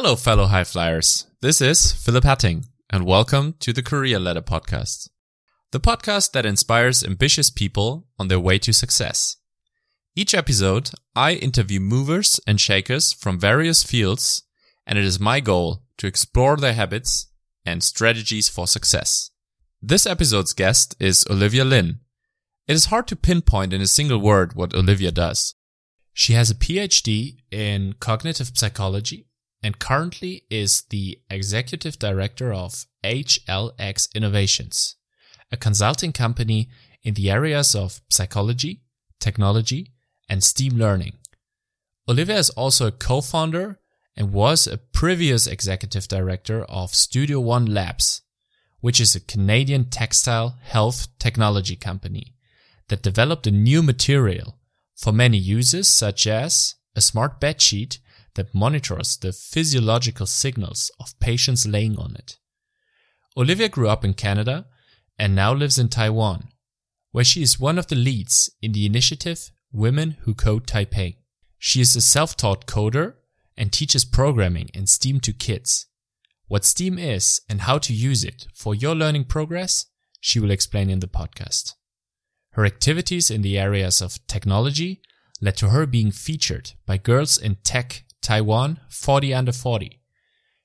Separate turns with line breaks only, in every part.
Hello, fellow high flyers. This is Philip Hatting, and welcome to the Career Ladder Podcast, the podcast that inspires ambitious people on their way to success. Each episode, I interview movers and shakers from various fields, and it is my goal to explore their habits and strategies for success. This episode's guest is Olivia Lin. It is hard to pinpoint in a single word what Olivia does. She has a PhD in cognitive psychology and currently is the executive director of HLX Innovations, a consulting company in the areas of psychology, technology, and STEAM learning. Olivia is also a co-founder and was a previous executive director of Studio One Labs, which is a Canadian textile health technology company that developed a new material for many uses such as a smart bedsheet that monitors the physiological signals of patients laying on it. Olivia grew up in Canada and now lives in Taiwan, where she is one of the leads in the initiative Women Who Code Taipei. She is a self-taught coder and teaches programming and STEAM to kids. What STEAM is and how to use it for your learning progress, she will explain in the podcast. Her activities in the areas of technology led to her being featured by Girls in Tech Taiwan 40 under 40.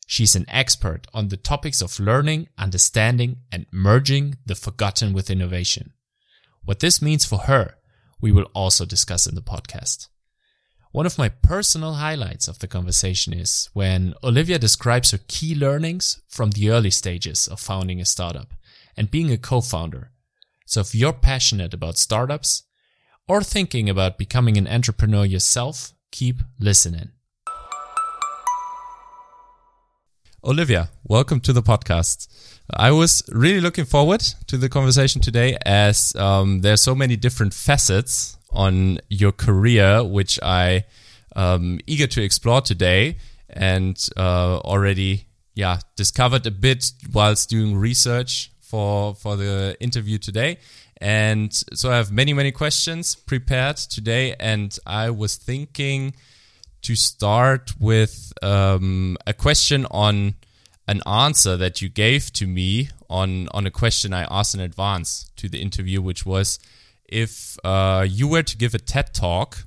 She's an expert on the topics of learning, understanding, and merging the forgotten with innovation. What this means for her, we will also discuss in the podcast. One of my personal highlights of the conversation is when Olivia describes her key learnings from the early stages of founding a startup and being a co-founder. So if you're passionate about startups or thinking about becoming an entrepreneur yourself, keep listening. Olivia, welcome to the podcast. I was really looking forward to the conversation today as um, there are so many different facets on your career, which I um, eager to explore today, and uh, already yeah discovered a bit whilst doing research for for the interview today. And so I have many many questions prepared today, and I was thinking to start with um, a question on an answer that you gave to me on on a question I asked in advance to the interview, which was if uh, you were to give a TED talk,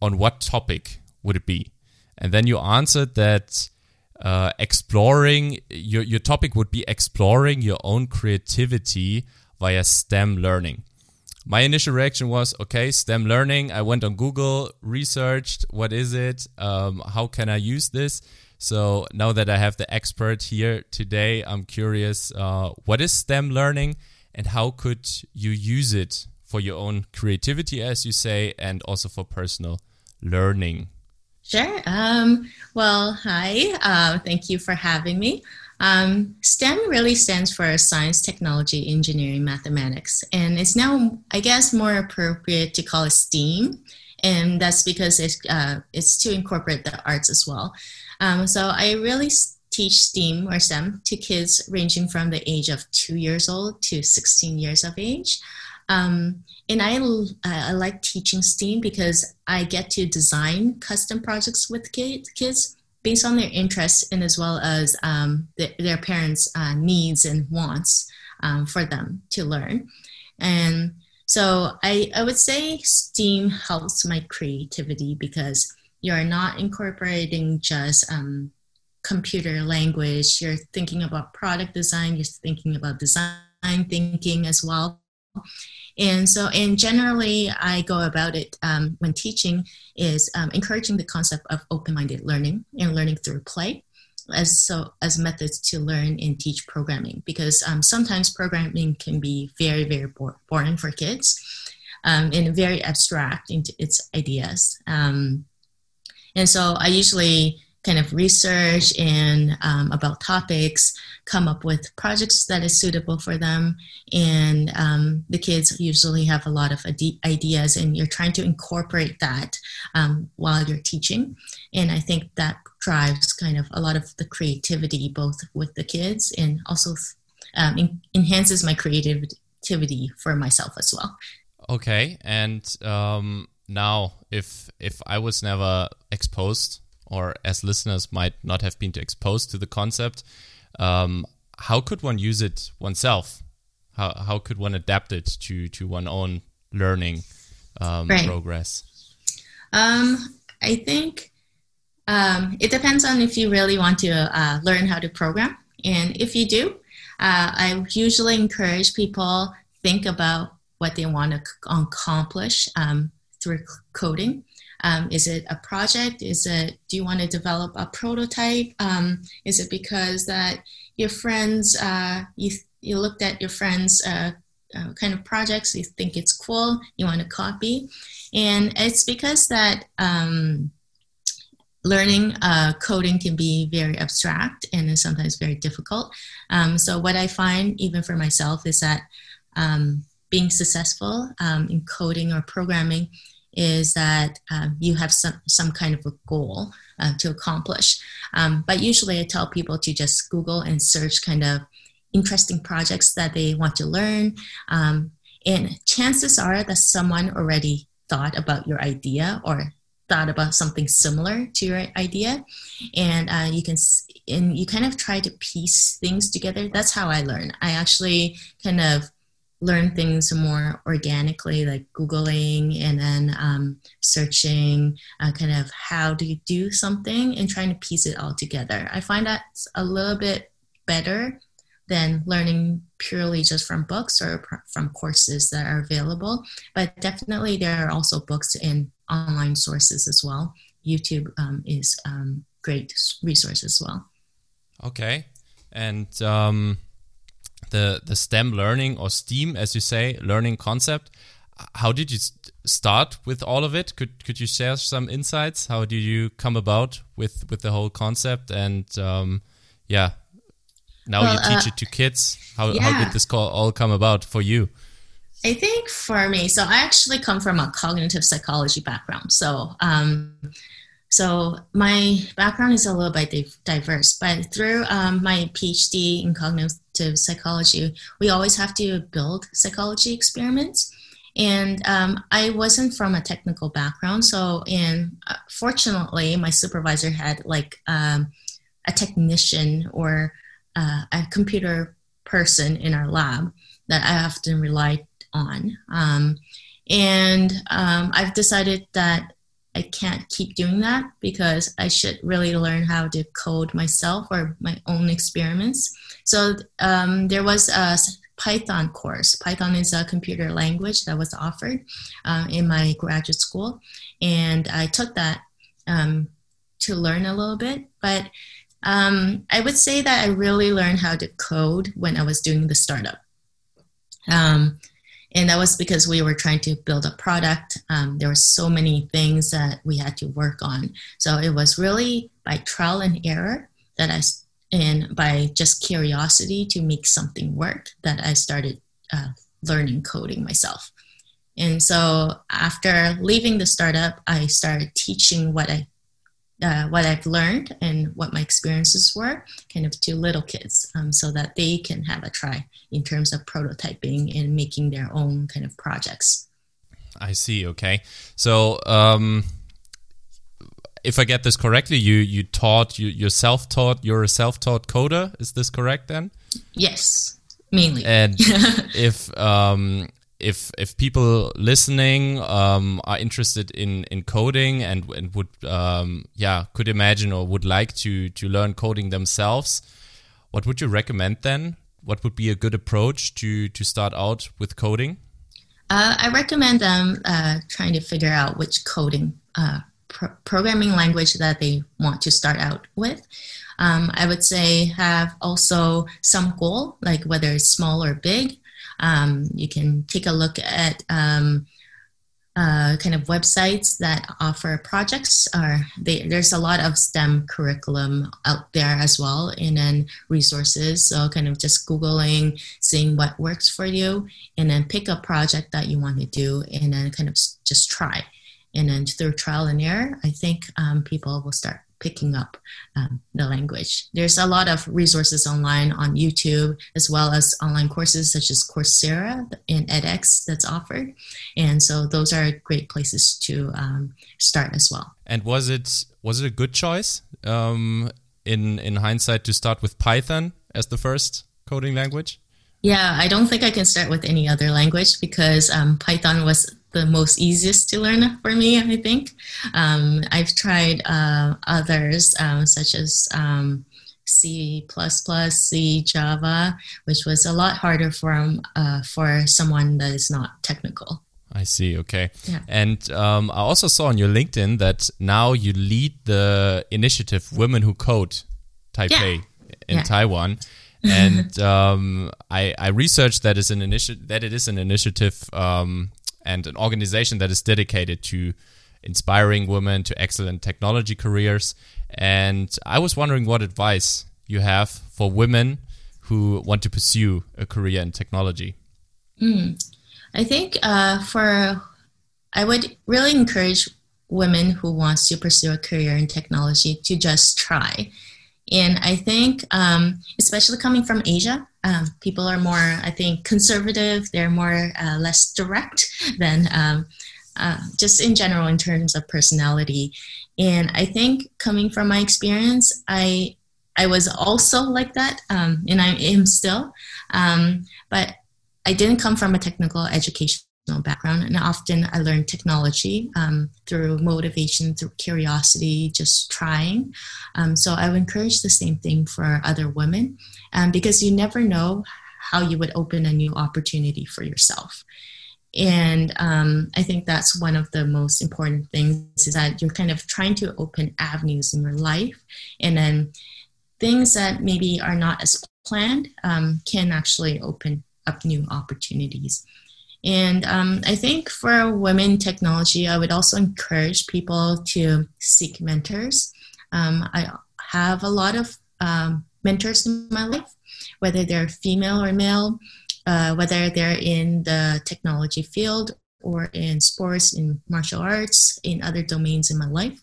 on what topic would it be? And then you answered that uh, exploring your your topic would be exploring your own creativity via STEM learning. My initial reaction was okay, STEM learning. I went on Google, researched what is it, um, how can I use this. So now that I have the expert here today, I'm curious, uh, what is STEM learning, and how could you use it for your own creativity, as you say, and also for personal learning?
Sure. Um, well, hi. Uh, thank you for having me. Um, STEM really stands for science, technology, engineering, mathematics, and it's now, I guess, more appropriate to call it STEAM, and that's because it's uh, it's to incorporate the arts as well. Um, so I really teach STEAM or STEM to kids ranging from the age of two years old to 16 years of age. Um, and I, I like teaching STEAM because I get to design custom projects with kids based on their interests and as well as um, the, their parents' uh, needs and wants um, for them to learn. And so I, I would say STEAM helps my creativity because you're not incorporating just um, computer language, you're thinking about product design, you're thinking about design thinking as well. And so, and generally, I go about it um, when teaching is um, encouraging the concept of open-minded learning and learning through play, as so as methods to learn and teach programming. Because um, sometimes programming can be very, very boring for kids, um, and very abstract into its ideas. Um, and so, I usually kind of research and um, about topics, come up with projects that is suitable for them. And um, the kids usually have a lot of ideas, and you're trying to incorporate that um, while you're teaching. And I think that drives kind of a lot of the creativity, both with the kids and also um, enhances my creativity for myself as well.
Okay, and um, now if if I was never exposed or as listeners might not have been exposed to the concept, um, how could one use it oneself? How how could one adapt it to to one own learning um, right. progress?
Um, I think um, it depends on if you really want to uh, learn how to program, and if you do, uh, I usually encourage people think about what they want to accomplish um, through coding. Um, is it a project? Is it do you want to develop a prototype? Um, is it because that your friends uh, you you looked at your friends uh, uh, kind of projects you think it's cool you want to copy, and it's because that um, learning uh, coding can be very abstract and is sometimes very difficult. Um, so what I find even for myself is that um, being successful um, in coding or programming is that um, you have some, some kind of a goal uh, to accomplish. Um, but usually I tell people to just Google and search kind of interesting projects that they want to learn. Um, and chances are that someone already thought about your idea or thought about something similar to your idea and uh, you can and you kind of try to piece things together that's how i learn i actually kind of learn things more organically, like Googling and then um, searching uh, kind of how do you do something and trying to piece it all together. I find that's a little bit better than learning purely just from books or pr- from courses that are available. But definitely, there are also books and online sources as well. YouTube um, is um, great resource as well.
Okay, and um, the the STEM learning or STEAM, as you say, learning concept. How did you start with all of it? Could could you share some insights? How did you come about with with the whole concept? And um, yeah, now well, you teach uh, it to kids. How yeah. how did this all come about for you?
I think for me, so I actually come from a cognitive psychology background. So um, so my background is a little bit diverse, but through um, my PhD in cognitive psychology, we always have to build psychology experiments. And um, I wasn't from a technical background, so and uh, fortunately, my supervisor had like um, a technician or uh, a computer person in our lab that I often relied on. Um, and um, I've decided that I can't keep doing that because I should really learn how to code myself or my own experiments. So um, there was a Python course. Python is a computer language that was offered uh, in my graduate school, and I took that um, to learn a little bit. But um, I would say that I really learned how to code when I was doing the startup. Um, and that was because we were trying to build a product. Um, there were so many things that we had to work on. So it was really by trial and error that i and by just curiosity to make something work that i started uh, learning coding myself. And so after leaving the startup i started teaching what i uh, what I've learned and what my experiences were, kind of to little kids, um, so that they can have a try in terms of prototyping and making their own kind of projects.
I see. Okay, so um, if I get this correctly, you you taught you you're self taught. You're a self taught coder. Is this correct then?
Yes, mainly.
And if um, if if people listening um, are interested in in coding and and would um, yeah could imagine or would like to to learn coding themselves, what would you recommend then? What would be a good approach to to start out with coding?
Uh, I recommend them uh, trying to figure out which coding uh, pro programming language that they want to start out with. Um, I would say have also some goal, like whether it's small or big. Um, you can take a look at um, uh, kind of websites that offer projects. Or they, there's a lot of STEM curriculum out there as well, and then resources. So kind of just googling, seeing what works for you, and then pick a project that you want to do, and then kind of just try. And then through trial and error, I think um, people will start picking up um, the language. There's a lot of resources online on YouTube, as well as online courses such as Coursera and edX that's offered. And so those are great places to um, start as well.
And was it was it a good choice um, in in hindsight to start with Python as the first coding language?
Yeah, I don't think I can start with any other language because um, Python was the most easiest to learn for me, I think. Um, I've tried uh, others um, such as um, C++, C, Java, which was a lot harder for, um, uh, for someone that is not technical.
I see. Okay. Yeah. And um, I also saw on your LinkedIn that now you lead the initiative Women Who Code Taipei yeah. in yeah. Taiwan. And um, I, I researched that is an that it is an initiative um, and an organization that is dedicated to inspiring women to excellent technology careers. And I was wondering what advice you have for women who want to pursue a career in technology.
Mm. I think uh, for I would really encourage women who wants to pursue a career in technology to just try. And I think, um, especially coming from Asia, um, people are more, I think, conservative. They're more uh, less direct than um, uh, just in general in terms of personality. And I think coming from my experience, I I was also like that, um, and I am still. Um, but I didn't come from a technical education background, and often I learned technology um, through motivation, through curiosity, just trying. Um, so I would encourage the same thing for other women um, because you never know how you would open a new opportunity for yourself. And um, I think that's one of the most important things is that you're kind of trying to open avenues in your life, and then things that maybe are not as planned um, can actually open up new opportunities. And um, I think for women technology, I would also encourage people to seek mentors. Um, I have a lot of um, mentors in my life, whether they're female or male, uh, whether they're in the technology field or in sports, in martial arts, in other domains in my life.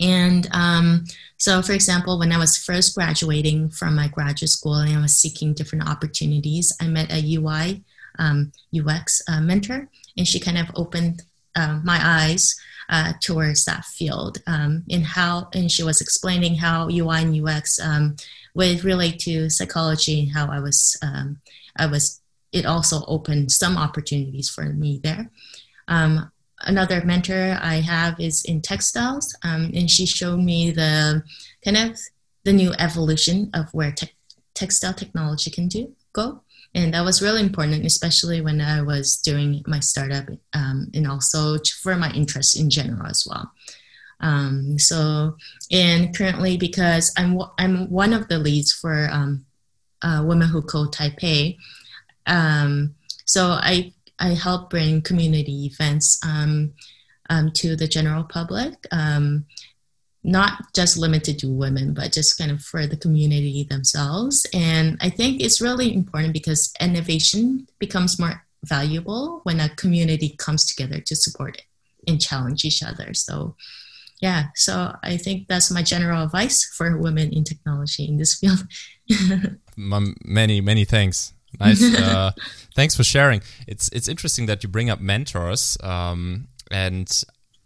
And um, so, for example, when I was first graduating from my graduate school and I was seeking different opportunities, I met a UI um, UX uh, mentor, and she kind of opened uh, my eyes uh, towards that field um, in how, and she was explaining how UI and UX um, would relate to psychology and how I was, um, I was. It also opened some opportunities for me there. Um, another mentor I have is in textiles, um, and she showed me the kind of the new evolution of where te- textile technology can do go and that was really important especially when i was doing my startup um, and also for my interest in general as well. Um, so and currently because i'm i'm one of the leads for um, uh, women who code taipei um, so i i help bring community events um, um, to the general public not just limited to women, but just kind of for the community themselves. And I think it's really important because innovation becomes more valuable when a community comes together to support it and challenge each other. So, yeah, so I think that's my general advice for women in technology in this field.
many, many thanks. Nice. Uh, thanks for sharing. It's it's interesting that you bring up mentors. Um, and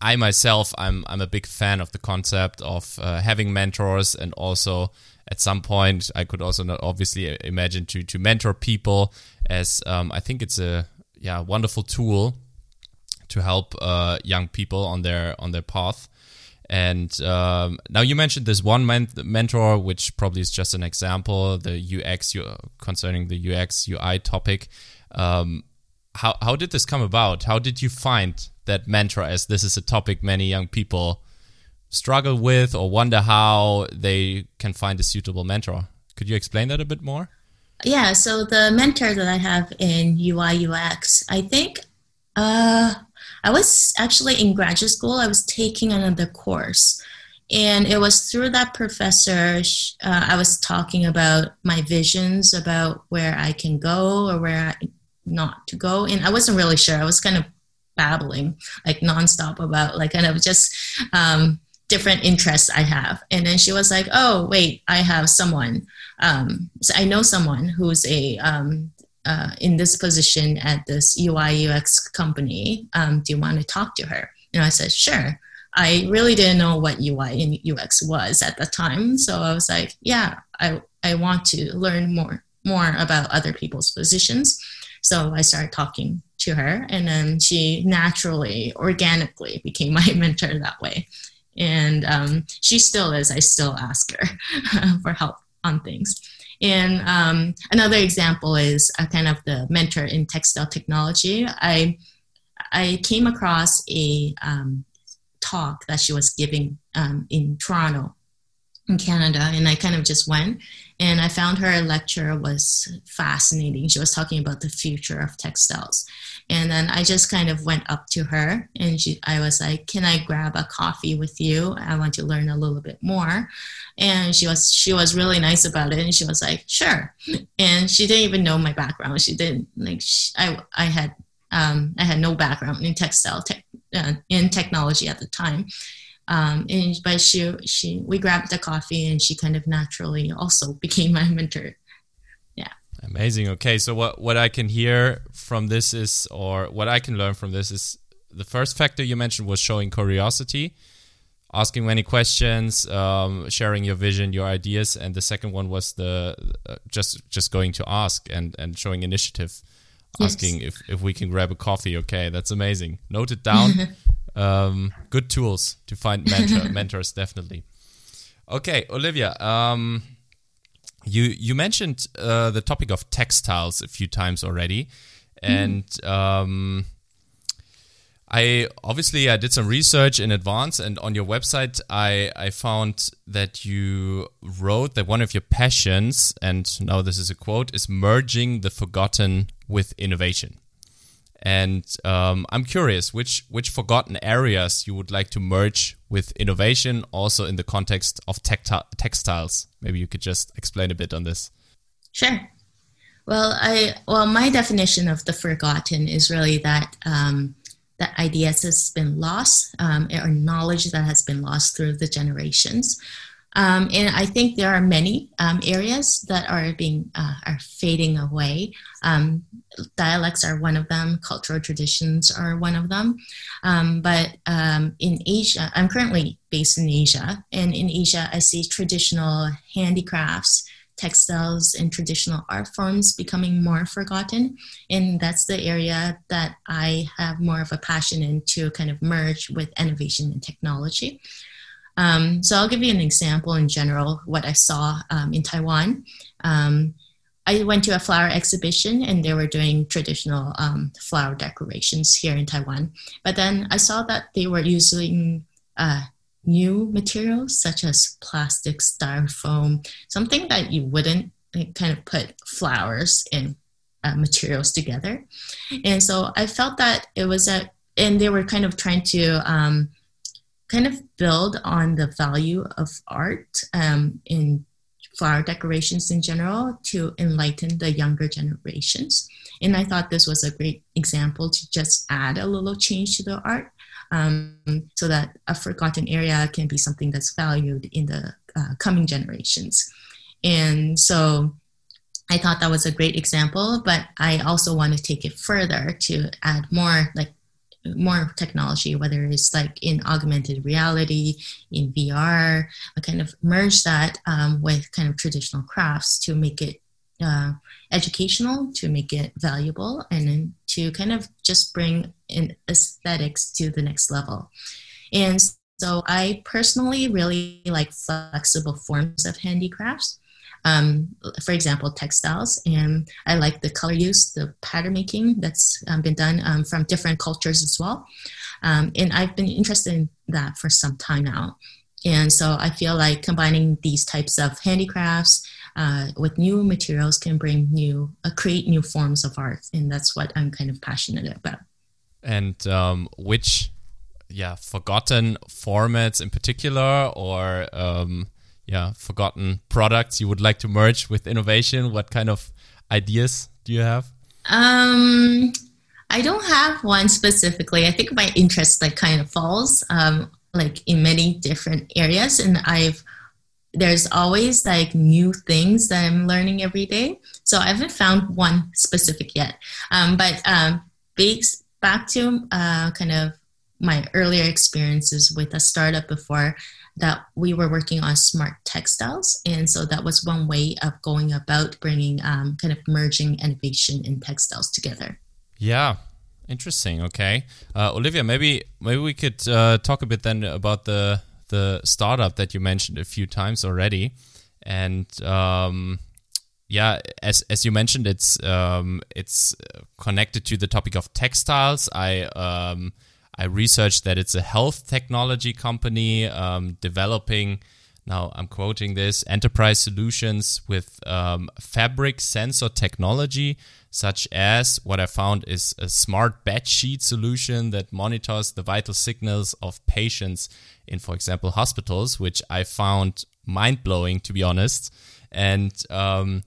I myself, I'm I'm a big fan of the concept of uh, having mentors, and also at some point, I could also not obviously imagine to to mentor people, as um, I think it's a yeah wonderful tool to help uh, young people on their on their path. And um, now you mentioned this one men- mentor, which probably is just an example, the UX concerning the UX UI topic. Um, how how did this come about? How did you find that mantra as this is a topic many young people struggle with or wonder how they can find a suitable mentor. Could you explain that a bit more?
Yeah, so the mentor that I have in UI UX, I think uh, I was actually in graduate school, I was taking another course. And it was through that professor, uh, I was talking about my visions about where I can go or where I not to go. And I wasn't really sure. I was kind of babbling like nonstop about like kind of just um, different interests I have. And then she was like, "Oh, wait, I have someone. Um, so I know someone who's a um, uh, in this position at this UI UX company. Um, do you want to talk to her?" And I said, "Sure." I really didn't know what UI and UX was at the time, so I was like, "Yeah, I I want to learn more more about other people's positions." So I started talking to her, and then she naturally, organically became my mentor that way. And um, she still is. I still ask her for help on things. And um, another example is kind of the mentor in textile technology. I I came across a um, talk that she was giving um, in Toronto, in Canada, and I kind of just went and I found her lecture was fascinating. She was talking about the future of textiles. And then I just kind of went up to her and she, I was like, Can I grab a coffee with you? I want to learn a little bit more. And she was she was really nice about it. And she was like, Sure. And she didn't even know my background. She didn't like she, I I had um, I had no background in textile te- uh, in technology at the time. Um, and but she she we grabbed the coffee and she kind of naturally also became my mentor. Yeah.
Amazing. Okay, so what what I can hear from this is, or what I can learn from this is, the first factor you mentioned was showing curiosity, asking many questions, um, sharing your vision, your ideas, and the second one was the uh, just just going to ask and and showing initiative, asking yes. if if we can grab a coffee. Okay, that's amazing. Note it down. um, good tools to find mentor, mentors, definitely. Okay, Olivia, um, you you mentioned uh, the topic of textiles a few times already, and mm. um, I obviously I did some research in advance, and on your website I I found that you wrote that one of your passions, and now this is a quote, is merging the forgotten with innovation. And um, I'm curious which which forgotten areas you would like to merge with innovation, also in the context of texti- textiles. Maybe you could just explain a bit on this.
Sure. Well, I well my definition of the forgotten is really that um, that ideas has been lost um, or knowledge that has been lost through the generations. Um, and I think there are many um, areas that are being uh, are fading away. Um, dialects are one of them. Cultural traditions are one of them. Um, but um, in Asia, I'm currently based in Asia, and in Asia, I see traditional handicrafts, textiles, and traditional art forms becoming more forgotten. And that's the area that I have more of a passion in to kind of merge with innovation and technology. Um, so I'll give you an example in general what I saw um, in Taiwan. Um, I went to a flower exhibition and they were doing traditional um, flower decorations here in Taiwan. But then I saw that they were using uh, new materials such as plastic, styrofoam, something that you wouldn't kind of put flowers and uh, materials together. And so I felt that it was a, and they were kind of trying to um, kind of build on the value of art um, in flower decorations in general to enlighten the younger generations. And I thought this was a great example to just add a little change to the art um, so that a forgotten area can be something that's valued in the uh, coming generations. And so I thought that was a great example, but I also want to take it further to add more like more technology, whether it's like in augmented reality, in VR, I kind of merge that um, with kind of traditional crafts to make it uh, educational, to make it valuable, and then to kind of just bring in aesthetics to the next level. And so I personally really like flexible forms of handicrafts um, for example, textiles. And I like the color use, the pattern making that's um, been done um, from different cultures as well. Um, and I've been interested in that for some time now. And so I feel like combining these types of handicrafts uh, with new materials can bring new, uh, create new forms of art. And that's what I'm kind of passionate about.
And um, which, yeah, forgotten formats in particular, or um, yeah forgotten products you would like to merge with innovation what kind of ideas do you have
um i don't have one specifically i think my interest like kind of falls um like in many different areas, and I've there's always like new things that I'm learning every day. So I haven't found one specific yet. Um, but um, based back to uh, kind of my earlier experiences with a startup before that we were working on smart textiles. And so that was one way of going about bringing um, kind of merging innovation and textiles together.
Yeah. Interesting. Okay. Uh, olivia maybe maybe we could uh, talk a bit then about the the startup that you mentioned a few times already. And um, yeah, as as you mentioned, it's um, it's connected to the topic of textiles. I um, I researched that it's a health technology company um, developing. Now I'm quoting this enterprise solutions with um, fabric sensor technology, such as what I found is a smart bed sheet solution that monitors the vital signals of patients in, for example, hospitals, which I found mind blowing, to be honest. And um,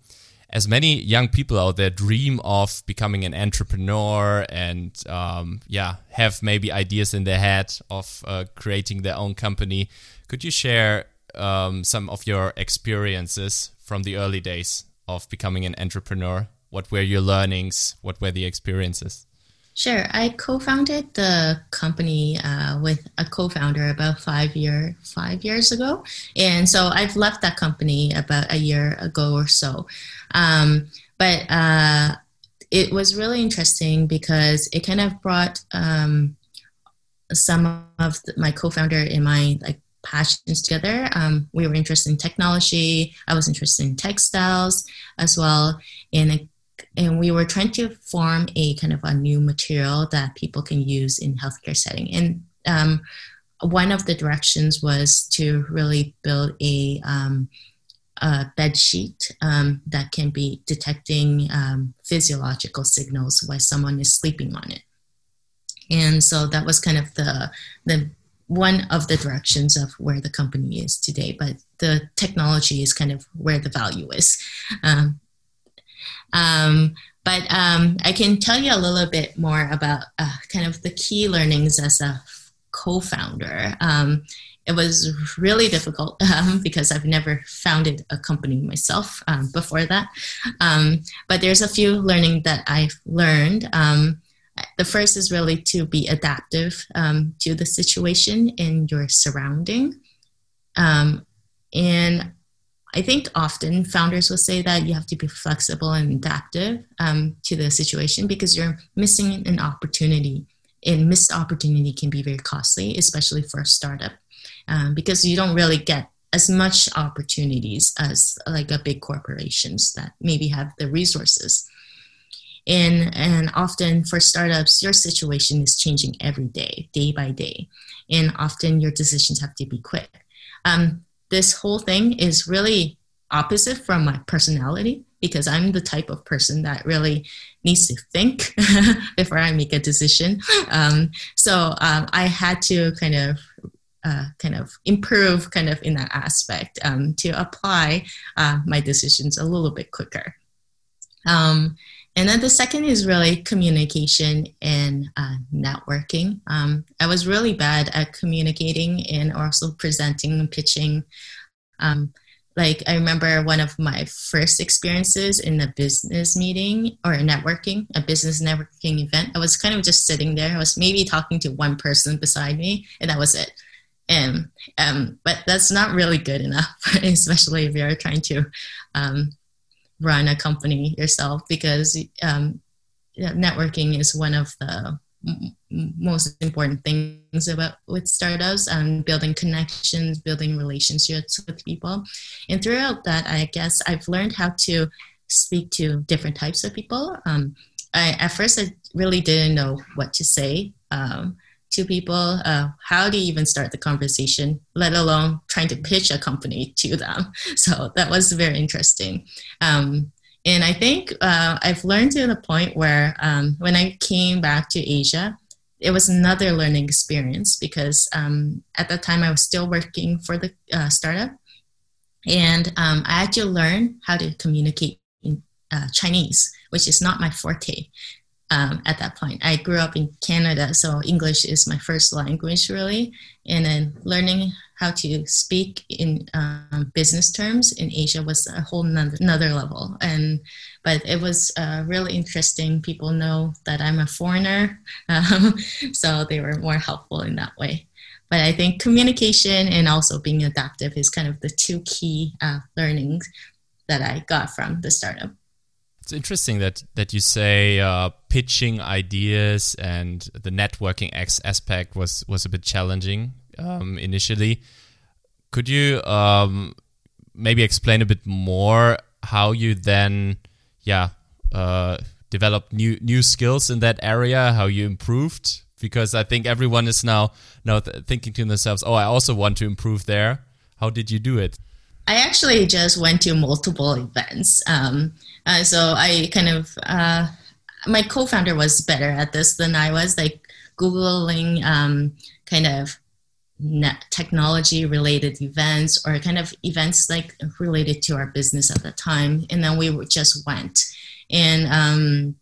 as many young people out there dream of becoming an entrepreneur and um, yeah have maybe ideas in their head of uh, creating their own company. Could you share um, some of your experiences from the early days of becoming an entrepreneur? What were your learnings? What were the experiences
Sure. I co-founded the company uh, with a co-founder about five year five years ago, and so I've left that company about a year ago or so. Um, but uh, it was really interesting because it kind of brought um, some of the, my co-founder and my like passions together. Um, we were interested in technology. I was interested in textiles as well, and it and we were trying to form a kind of a new material that people can use in healthcare setting. And um, one of the directions was to really build a, um, a bed sheet um, that can be detecting um, physiological signals while someone is sleeping on it. And so that was kind of the the one of the directions of where the company is today. But the technology is kind of where the value is. Um, um, but um, I can tell you a little bit more about uh, kind of the key learnings as a co-founder. Um, it was really difficult um, because I've never founded a company myself um, before that. Um, but there's a few learning that I've learned. Um, the first is really to be adaptive um, to the situation in your surrounding. Um, and I think often founders will say that you have to be flexible and adaptive um, to the situation because you're missing an opportunity. And missed opportunity can be very costly, especially for a startup, um, because you don't really get as much opportunities as like a big corporations that maybe have the resources. And, and often for startups, your situation is changing every day, day by day. And often your decisions have to be quick. Um, this whole thing is really opposite from my personality because I'm the type of person that really needs to think before I make a decision. Um, so um, I had to kind of uh, kind of improve kind of in that aspect um, to apply uh, my decisions a little bit quicker. And then the second is really communication and uh, networking. Um, I was really bad at communicating and also presenting and pitching. Um, like I remember one of my first experiences in a business meeting or a networking, a business networking event. I was kind of just sitting there. I was maybe talking to one person beside me, and that was it. And um, but that's not really good enough, especially if you're trying to um, run a company yourself because um, networking is one of the m- most important things about with startups and building connections building relationships with people. And throughout that i guess i've learned how to speak to different types of people. Um, I, at first i really didn't know what to say um, to people uh, how do you even start the conversation let alone trying to pitch a company to them? So that was very interesting. Um, and i think uh, i've learned to the point where um, when i came back to asia it was another learning experience because um, at that time i was still working for the uh, startup. And um, i had to learn how to communicate in uh, chinese which is not my forte um, at that point. I grew up in Canada, so English is my first language, really. And then learning how to speak in um, business terms in Asia was a whole nother, another level. And but it was uh, really interesting. People know that I'm a foreigner, um, so they were more helpful in that way. But I think communication and also being adaptive is kind of the two key uh, learnings that I got from the startup.
It's interesting that that you say uh, pitching ideas and the networking ex- aspect was was a bit challenging um, initially. Could you um, maybe explain a bit more how you then, yeah, uh, developed new new skills in that area? How you improved? Because I think everyone is now now th thinking to themselves, "Oh, I also want to improve there." How did you do it?
I actually just went to multiple events. Um, uh, so I kind of, uh, my co founder was better at this than I was, like Googling um, kind of technology related events or kind of events like related to our business at the time. And then we just went. And, um,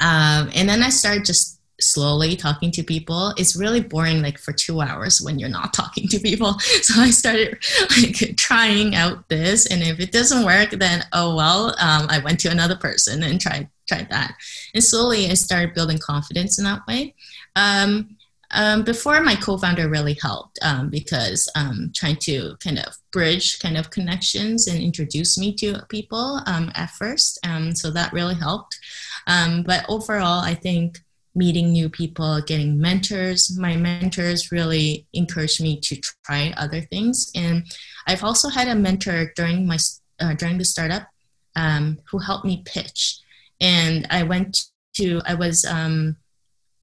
um, and then I started just slowly talking to people it's really boring like for two hours when you're not talking to people. So i started like trying out this and if it doesn't work then oh well um, i went to another person and tried tried that. And slowly i started building confidence in that way. Um, um, before my co-founder really helped um, because um, trying to kind of bridge kind of connections and introduce me to people um, at first. Um, so that really helped. Um, but overall i think meeting new people, getting mentors. My mentors really encouraged me to try other things, and I've also had a mentor during my uh, during the startup um, who helped me pitch. And I went to I was um,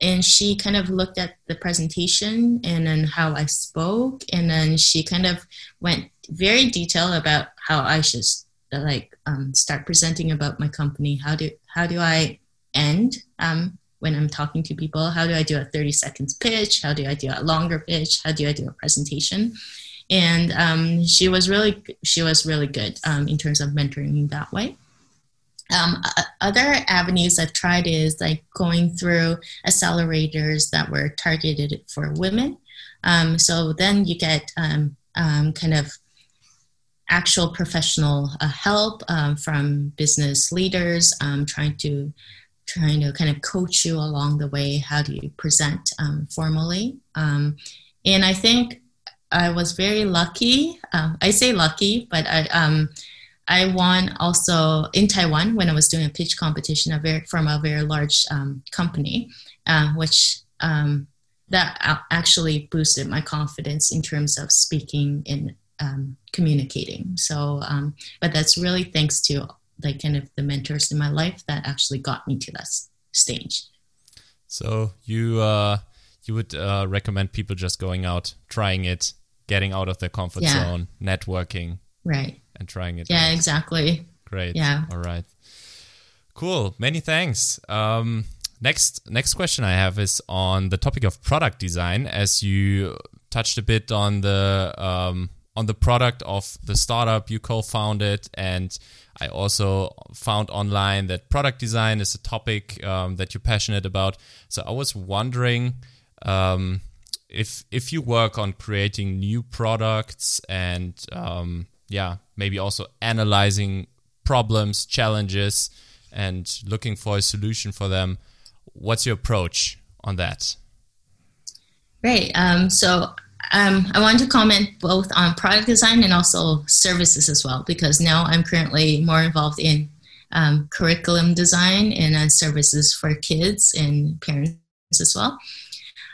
and she kind of looked at the presentation and then how I spoke, and then she kind of went very detailed about how I should like um, start presenting about my company. How do how do I end um, when I'm talking to people. How do I do a 30 seconds pitch? How do I do a longer pitch? How do I do a presentation? And um, she was really she was really good um, in terms of mentoring me that way. Um, other avenues I've tried is like going through accelerators that were targeted for women. Um, so then you get um, um, kind of actual professional uh, help um, from business leaders um, trying to trying to kind of coach you along the way. How do you present um, formally? Um, and I think I was very lucky. Uh, I say lucky, but I um, I won also in Taiwan when I was doing a pitch competition a very, from a very large um, company, uh, which um, that actually boosted my confidence in terms of speaking and communicating. So, but that's really thanks to like kind of the mentors in my life that actually got me to that stage.
So you uh, you would uh, recommend people just going out, trying it, getting out of their comfort yeah. zone, networking,
right,
and trying it.
Yeah,
out.
exactly.
Great.
Yeah.
All right. Cool. Many thanks. Um, next next question I have is on the topic of product design. As you touched a bit on the um, on the product of the startup you co-founded and I also found online that product design is a topic um, that you're passionate about. So I was wondering um, if if you work on creating new products and um, yeah, maybe also analyzing problems, challenges, and looking for a solution for them. What's your approach on that?
Great. Um, so um, I want to comment both on product design and also services as well, because now I'm currently more involved in um, curriculum design and uh, services for kids and parents as well.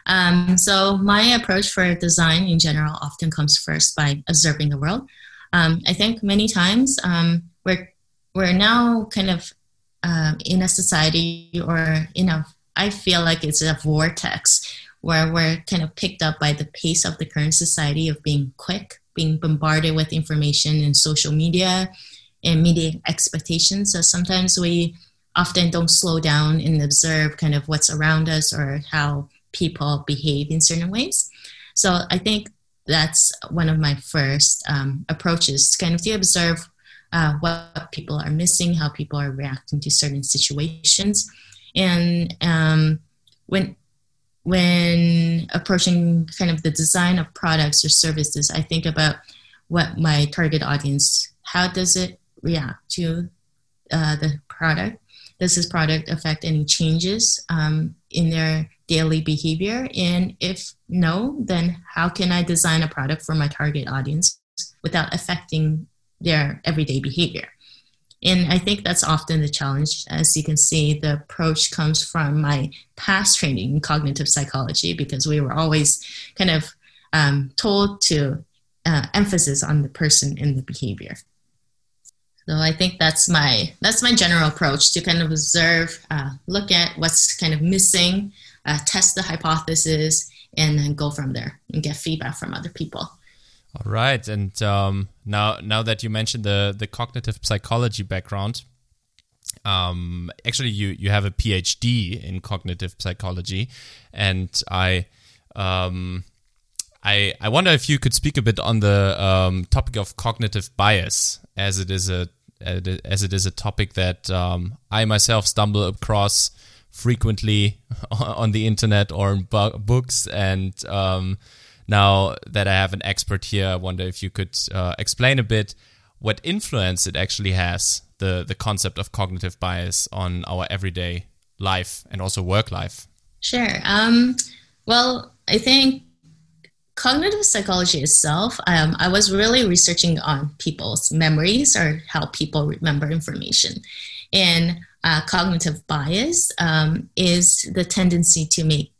Um, so my approach for design in general often comes first by observing the world. Um, I think many times um, we're we're now kind of uh, in a society or in a I feel like it's a vortex where we're kind of picked up by the pace of the current society of being quick, being bombarded with information and social media and media expectations. So sometimes we often don't slow down and observe kind of what's around us or how people behave in certain ways. So I think that's one of my first um, approaches, kind of to observe uh, what people are missing, how people are reacting to certain situations, And um, when when approaching kind of the design of products or services, I think about what my target audience, how does it react to uh, the product? Does this product affect any changes um, in their daily behavior? And if no, then how can I design a product for my target audience without affecting their everyday behavior? And I think that's often the challenge. As you can see, the approach comes from my past training in cognitive psychology because we were always kind of um, told to uh, emphasis on the person and the behavior. So I think that's my that's my general approach to kind of observe, uh, look at what's kind of missing, uh, test the hypothesis, and then go from there and get feedback from other people.
All right, and um, now now that you mentioned the the cognitive psychology background, um, actually you you have a PhD in cognitive psychology, and I. Um, I, I wonder if you could speak a bit on the um, topic of cognitive bias, as it is a as it is a topic that um, I myself stumble across frequently on the internet or in books. And um, now that I have an expert here, I wonder if you could uh, explain a bit what influence it actually has the the concept of cognitive bias on our everyday life and also work life.
Sure. Um, well, I think cognitive psychology itself, um, I was really researching on people's memories or how people remember information. And uh, cognitive bias um, is the tendency to make,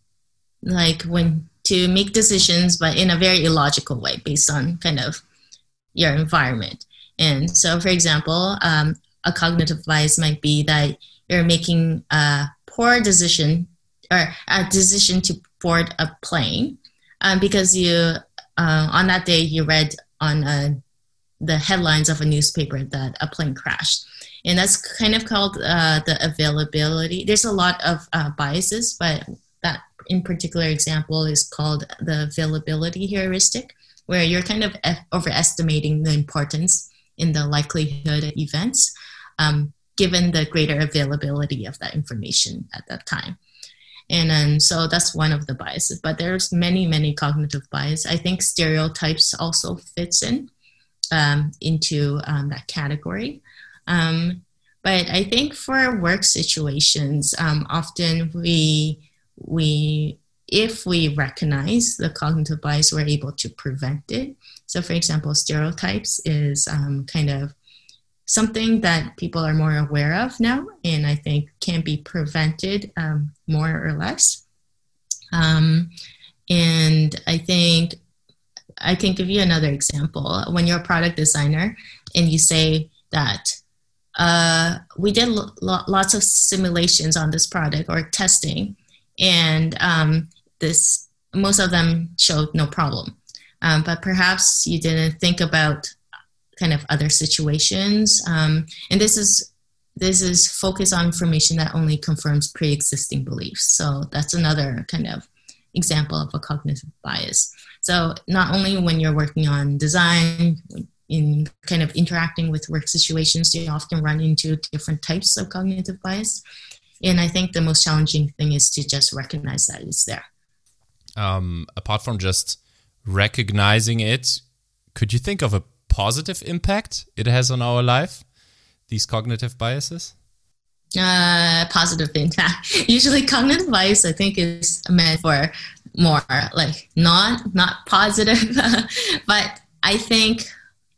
like, when to make decisions, but in a very illogical way based on kind of your environment. And so, for example, um, a cognitive bias might be that you're making a poor decision or a decision to board a plane um, because you uh, on that day you read on uh, the headlines of a newspaper that a plane crashed and that's kind of called uh, the availability there's a lot of uh, biases but that in particular example is called the availability heuristic where you're kind of overestimating the importance in the likelihood of events um, given the greater availability of that information at that time. And so that's one of the biases but there's many many cognitive bias. I think stereotypes also fits in um, into um, that category. Um, but i think for work situations um, often we we if we recognize the cognitive bias we're able to prevent it so for example stereotypes is um, kind of something that people are more aware of now, and I think can be prevented um, more or less. Um, and I think I can give you another example. When you're a product designer and you say that uh, we did lo- lots of simulations on this product or testing, and um, this most of them showed no problem. Um, but perhaps you didn't think about kind of other situations. Um, and this is this is focus on information that only confirms pre-existing beliefs. So that's another kind of example of a cognitive bias. So not only when you're working on design, in kind of interacting with work situations, you often run into different types of cognitive bias. And I think the most challenging thing is to just recognize that it's there.
Um, apart from just recognizing it, could you think of a positive impact it has on our life, these cognitive biases?
Uh, positive impact. Usually, cognitive bias, I think, is meant for more like not not positive, but I think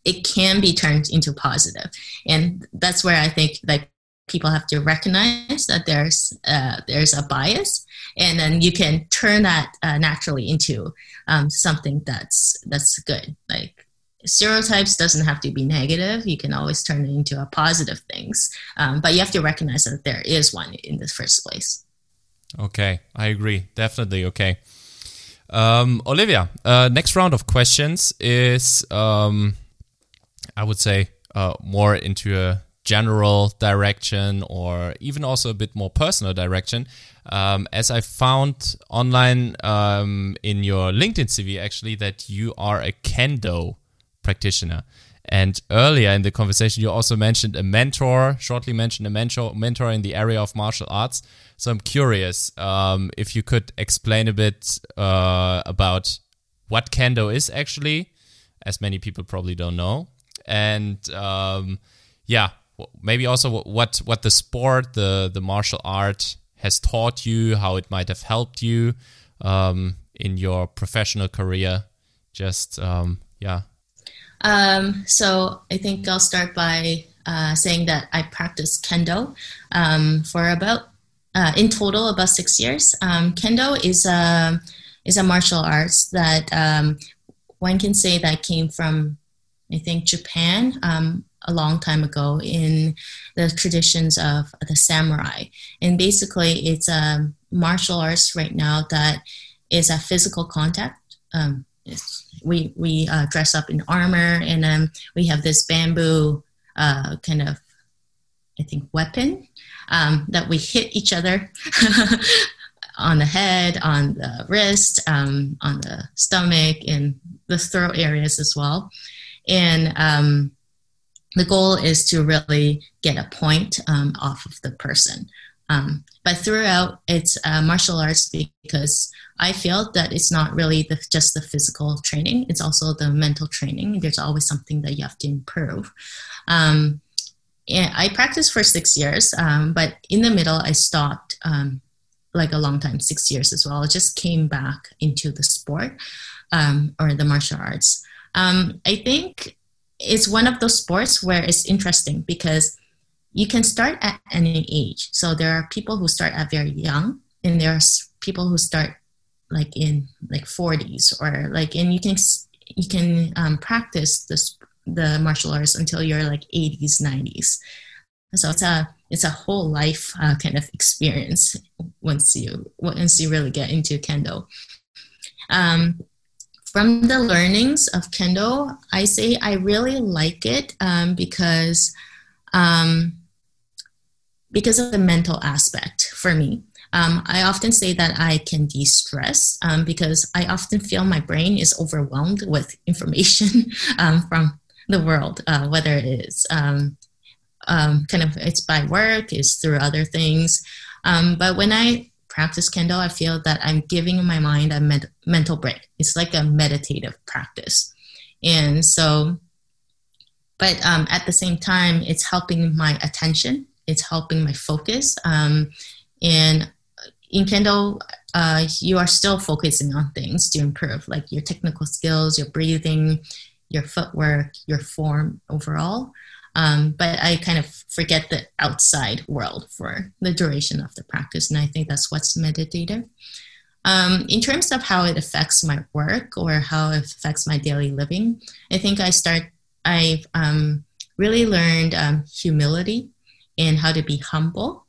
it can be turned into positive, and that's where I think like people have to recognize that there's uh, there's a bias, and then you can turn that uh, naturally into um, something that's that's good. Like stereotypes doesn't have to be negative. You can always turn it into a positive things. Um, but you have to recognize that there is one in the first place.
Okay, I agree. Definitely. Okay. Um, Olivia, uh, next round of questions is, um, I would say, uh, more into a general direction or even also a bit more personal direction. Um, as I found online um, in your LinkedIn CV, actually, that you are a kendo practitioner. And earlier in the conversation, you also mentioned a mentor, shortly mentioned a mentor, mentor in the area of martial arts. So I'm curious um, if you could explain a bit uh, about what kendo is actually, as many people probably don't know, and um, yeah, maybe also what what the sport, the the martial art has taught you, how it might have helped you um, in your professional career. Just um, yeah.
Um, so I think I'll start by uh, saying that I practiced kendo um, for about uh, in total about six years. Um, kendo is a is a martial arts that um, one can say that came from I think Japan um, a long time ago in the traditions of the samurai. And basically, it's a martial arts right now that is a physical contact. Um, we we uh, dress up in armor, and um, we have this bamboo uh, kind of, I think, weapon um, that we hit each other. on the head, on the wrist, um, on the stomach, and the throat areas as well. And um, the goal is to really get a point um, off of the person. Um, but throughout, it's uh, martial arts because I feel that it's not really the, just the physical training; it's also the mental training. There's always something that you have to improve. Um, I practiced for six years, um, but in the middle, I stopped um, like a long time, six years as well. I just came back into the sport um, or the martial arts. I think it's one of those sports where it's interesting because you can start at any age. So there are people who start at very young, and there's people who start like in like 40s or like, and you can you can um, practice this the martial arts until you're like 80s, 90s. So it's a it's a whole life uh, kind of experience once you once you really get into kendo. Um, from the learnings of Kendo, I say I really like it um, because um, because of the mental aspect for me. Um, I often say that I can de stress um, because I often feel my brain is overwhelmed with information um, from the world, uh, whether it is um, kind of it's by work, it's through other things. but when I practice Kendo, I feel that I'm giving my mind a med- mental break. It's like a meditative practice. And so, but um, at the same time, it's helping my attention, it's helping my focus. Um, and in Kendo, uh, you are still focusing on things to improve, like your technical skills, your breathing, your footwork, your form overall. Um, but I kind of forget the outside world for the duration of the practice, and I think that's what's meditative. Um, in terms of how it affects my work or how it affects my daily living, I think I start. I've um, really learned um, humility and how to be humble,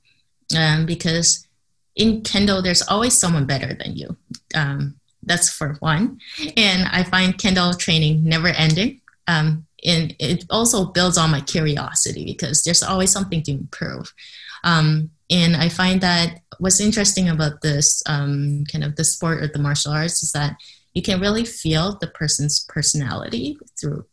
um, because in Kendo, there's always someone better than you. Um, that's for one, and I find Kendo training never ending. Um, and it also builds on my curiosity because there's always something to improve. Um, and I find that what's interesting about this um, kind of the sport or the martial arts is that you can really feel the person's personality through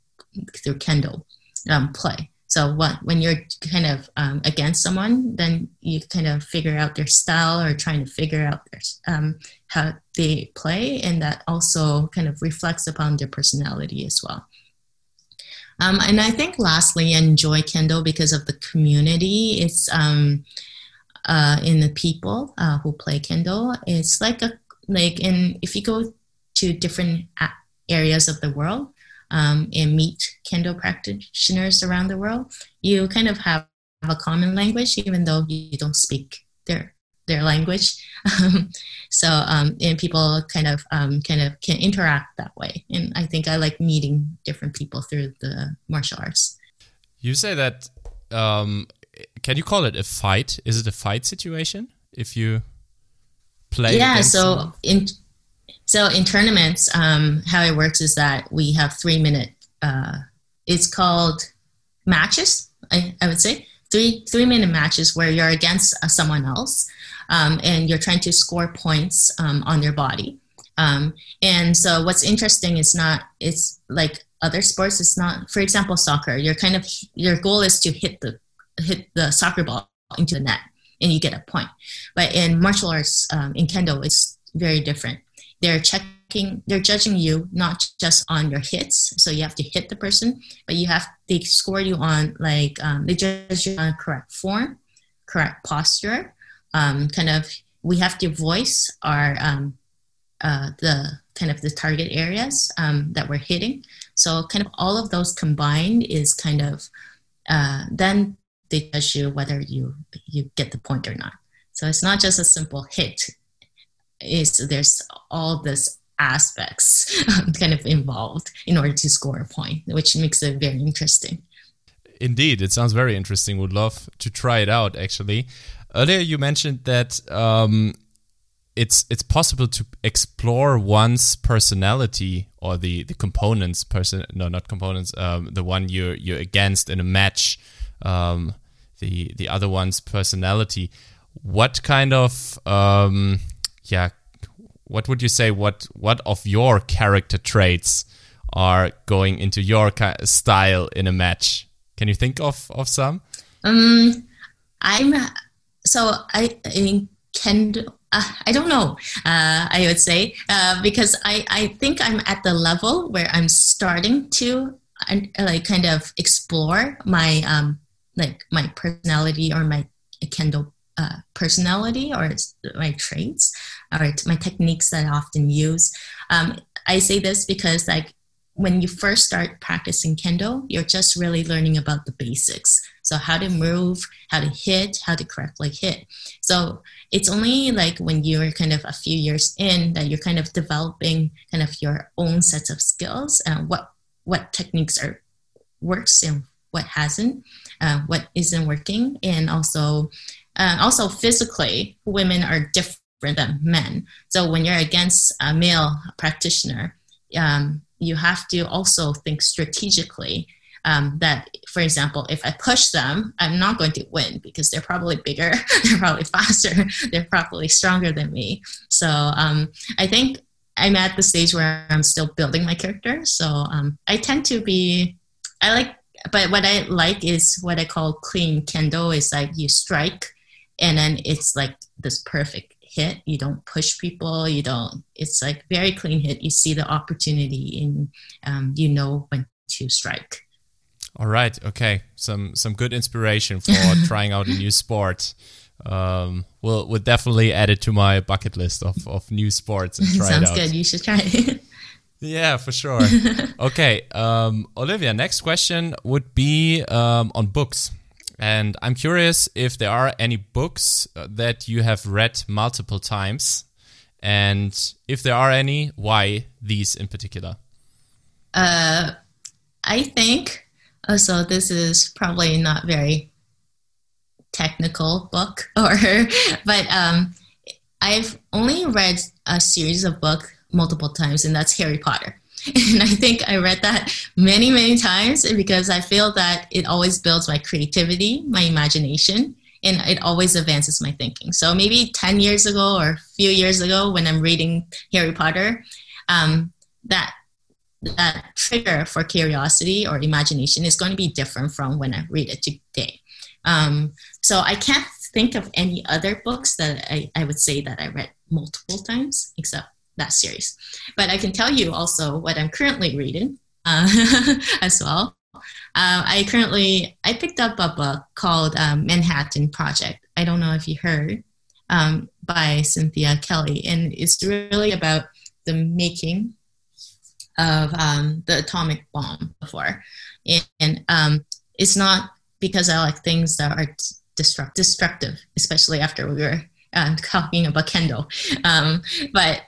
through kendo um, play. So what, when you're kind of um, against someone, then you kind of figure out their style or trying to figure out their, um, how they play, and that also kind of reflects upon their personality as well. Um, and I think lastly, enjoy Kendo because of the community. It's um, uh, in the people uh, who play Kendo. It's like a like in if you go to different areas of the world um, and meet Kendo practitioners around the world, you kind of have a common language, even though you don't speak their their language. so um, and people kind of um, kind of can interact that way. And I think I like meeting different people through the martial arts.
You say that. Um, can you call it a fight? Is it a fight situation if you play?
Yeah. So someone? in so in tournaments, um, how it works is that we have three minute. Uh, it's called matches. I, I would say three three minute matches where you're against uh, someone else um, and you're trying to score points um, on their body. Um, and so what's interesting is not it's like other sports. It's not, for example, soccer. Your kind of your goal is to hit the hit the soccer ball into the net, and you get a point. But in martial arts, um, in kendo, it's very different. They're checking, they're judging you not just on your hits. So you have to hit the person, but you have they score you on like um, they judge you on correct form, correct posture, um, kind of. We have to voice our um, uh, the kind of the target areas um, that we're hitting. So kind of all of those combined is kind of uh, then they judge you whether you you get the point or not. So it's not just a simple hit. Is there's all this aspects kind of involved in order to score a point, which makes it very interesting.
Indeed, it sounds very interesting. Would love to try it out. Actually, earlier you mentioned that um, it's it's possible to explore one's personality or the the components person no not components um, the one you're you're against in a match um, the the other one's personality what kind of um, yeah what would you say what what of your character traits are going into your style in a match can you think of of some
um i'm so i in kendo uh, I don't know. Uh, I would say uh, because I, I think I'm at the level where I'm starting to like kind of explore my um, like my personality or my kendo uh, personality or my traits or my techniques that I often use. Um, I say this because like when you first start practicing kendo, you're just really learning about the basics. So how to move, how to hit, how to correctly hit. So it's only like when you're kind of a few years in that you're kind of developing kind of your own sets of skills and what what techniques are works and what hasn't, uh, what isn't working, and also uh, also physically, women are different than men. So when you're against a male practitioner, um, you have to also think strategically um, that, for example, if I push them, I'm not going to win because they're probably bigger, they're probably faster, they're probably stronger than me. So um, I think I'm at the stage where I'm still building my character. So um, I tend to be, I like, but what I like is what I call clean kendo is like you strike and then it's like this perfect hit you don't push people you don't it's like very clean hit you see the opportunity and um, you know when to strike
all right okay some some good inspiration for trying out a new sport um, we'll we'll definitely add it to my bucket list of, of new sports and try
Sounds
it out.
good. You should try it.
yeah, for sure. okay, um, Olivia. Next question would be um, on books. And I'm curious if there are any books uh, that you have read multiple times. And if there are any, why these in particular?
Uh, I think, uh, so this is probably not very technical book or but um, I've only read a series of book multiple times and that's Harry Potter. And I think I read that many, many times because I feel that it always builds my creativity, my imagination, and it always advances my thinking. So maybe 10 years ago or a few years ago when I'm reading Harry Potter, um, that that trigger for curiosity or imagination is going to be different from when I read it today. Um, so I can't think of any other books that I, I would say that I read multiple times, except that series. But I can tell you also what I'm currently reading uh, as well. Uh, I currently I picked up a book called um, Manhattan Project. I don't know if you heard um, by Cynthia Kelly, and it's really about the making of um, the atomic bomb before, and, and um, it's not because I like things that are destruct- destructive, especially after we were uh, talking about Kendo. Um, but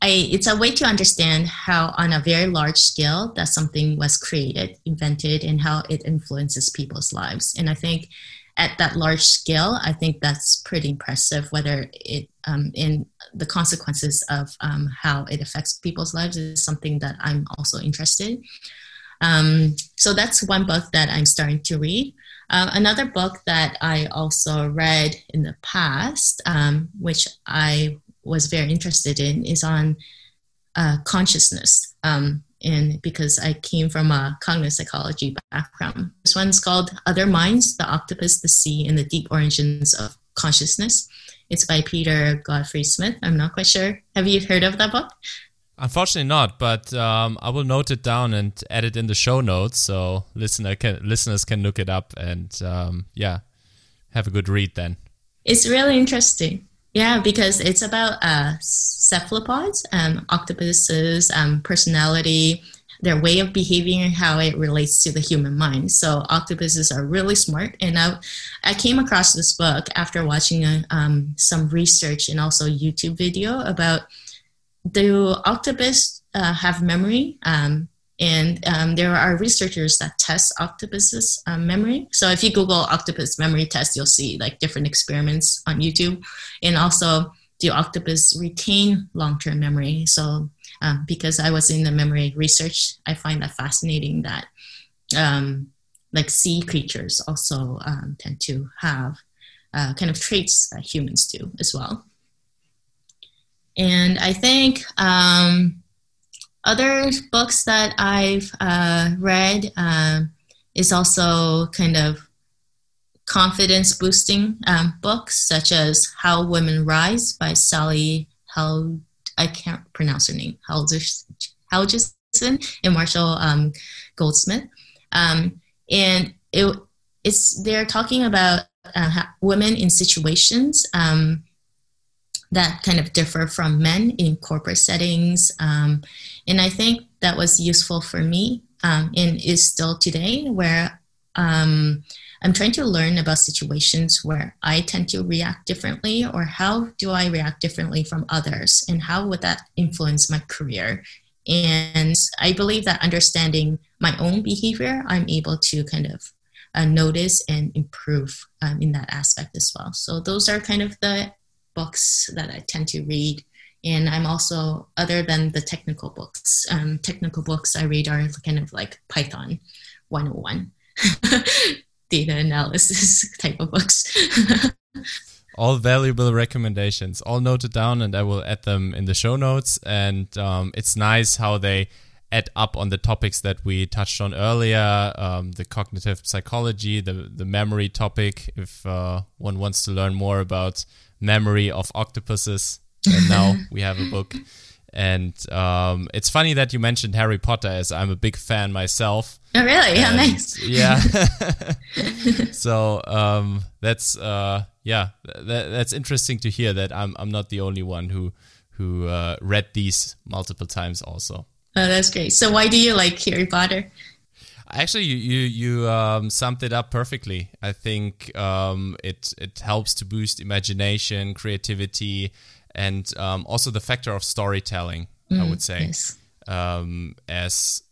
I, it's a way to understand how, on a very large scale, that something was created, invented, and how it influences people's lives. And I think at that large scale, I think that's pretty impressive. Whether it um, in the consequences of um, how it affects people's lives is something that I'm also interested. Um, so that's one book that I'm starting to read. Uh, another book that I also read in the past, um, which I was very interested in is on uh, consciousness. Um, and because I came from a cognitive psychology background, this one's called Other Minds The Octopus, the Sea, and the Deep Origins of Consciousness. It's by Peter Godfrey Smith. I'm not quite sure. Have you heard of that book?
Unfortunately, not. But um, I will note it down and add it in the show notes so listener can, listeners can look it up and um, yeah, have a good read then.
It's really interesting. Yeah, because it's about uh, cephalopods, um, octopuses, um, personality, their way of behaving, and how it relates to the human mind. So octopuses are really smart, and I, I came across this book after watching a, um, some research and also YouTube video about do octopus uh, have memory? Um, and um, there are researchers that test octopus's um, memory. So if you Google octopus memory test, you'll see like different experiments on YouTube. And also, do octopus retain long-term memory? So um, because I was in the memory research, I find that fascinating that um, like sea creatures also um, tend to have uh, kind of traits that humans do as well. And I think um, other books that I've uh, read uh, is also kind of confidence boosting um, books, such as How Women Rise by Sally Hel- I can't pronounce her name, Helgesen and Marshall um, Goldsmith. Um, and it, it's they're talking about uh, women in situations um, that kind of differ from men in corporate settings. Um, and I think that was useful for me um, and is still today, where um, I'm trying to learn about situations where I tend to react differently, or how do I react differently from others, and how would that influence my career. And I believe that understanding my own behavior, I'm able to kind of uh, notice and improve um, in that aspect as well. So those are kind of the books that I tend to read. And I'm also, other than the technical books, um, technical books I read are kind of like Python 101, data analysis type of books.
all valuable recommendations, all noted down, and I will add them in the show notes. And um, it's nice how they add up on the topics that we touched on earlier um, the cognitive psychology, the, the memory topic, if uh, one wants to learn more about memory of octopuses. And now we have a book. And um, it's funny that you mentioned Harry Potter, as I'm a big fan myself.
Oh, really? Yeah, nice.
Yeah. so um, that's uh, yeah, that, that's interesting to hear that I'm I'm not the only one who who uh, read these multiple times. Also.
Oh, that's great. So why do you like Harry Potter?
Actually, you you, you um, summed it up perfectly. I think um, it it helps to boost imagination, creativity, and um, also the factor of storytelling. Mm, I would say, yes. Um, as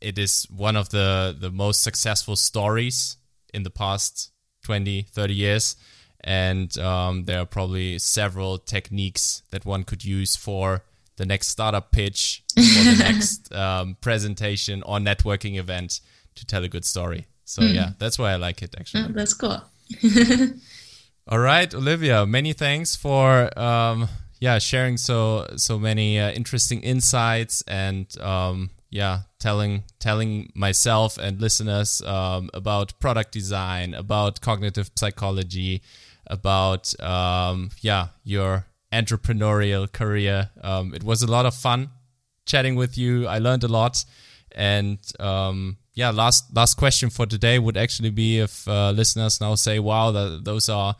it is one of the the most successful stories in the past 20, 30 years. And um, there are probably several techniques that one could use for the next startup pitch or the next um, presentation or networking event to tell a good story. So mm. yeah, that's why I like it actually.
Oh, that's cool.
All right, Olivia, many thanks for um, yeah sharing so so many uh, interesting insights and um, yeah telling telling myself and listeners um, about product design, about cognitive psychology, about um, yeah your entrepreneurial career. Um, it was a lot of fun chatting with you. I learned a lot, and um, yeah, last last question for today would actually be if uh, listeners now say, "Wow, those are."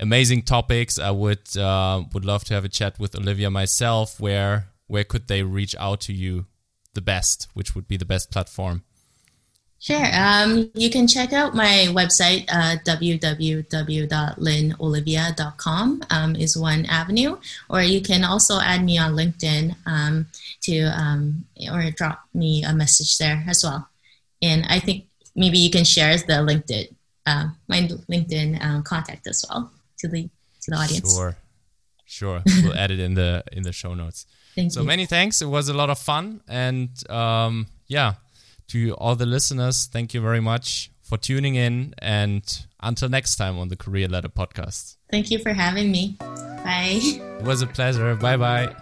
amazing topics i would uh, would love to have a chat with olivia myself where where could they reach out to you the best which would be the best platform
Sure. Um, you can check out my website, uh, www.linolivia.com um, is one avenue, or you can also add me on LinkedIn um, to um, or drop me a message there as well. And I think maybe you can share the LinkedIn uh, my LinkedIn um, contact as well to the to the audience.
Sure, sure. we'll add it in the in the show notes.
Thank
so
you.
many thanks. It was a lot of fun, and um, yeah to all the listeners, thank you very much for tuning in. And until next time on the Career Ladder podcast.
Thank you for having me. Bye.
It was a pleasure. Bye bye.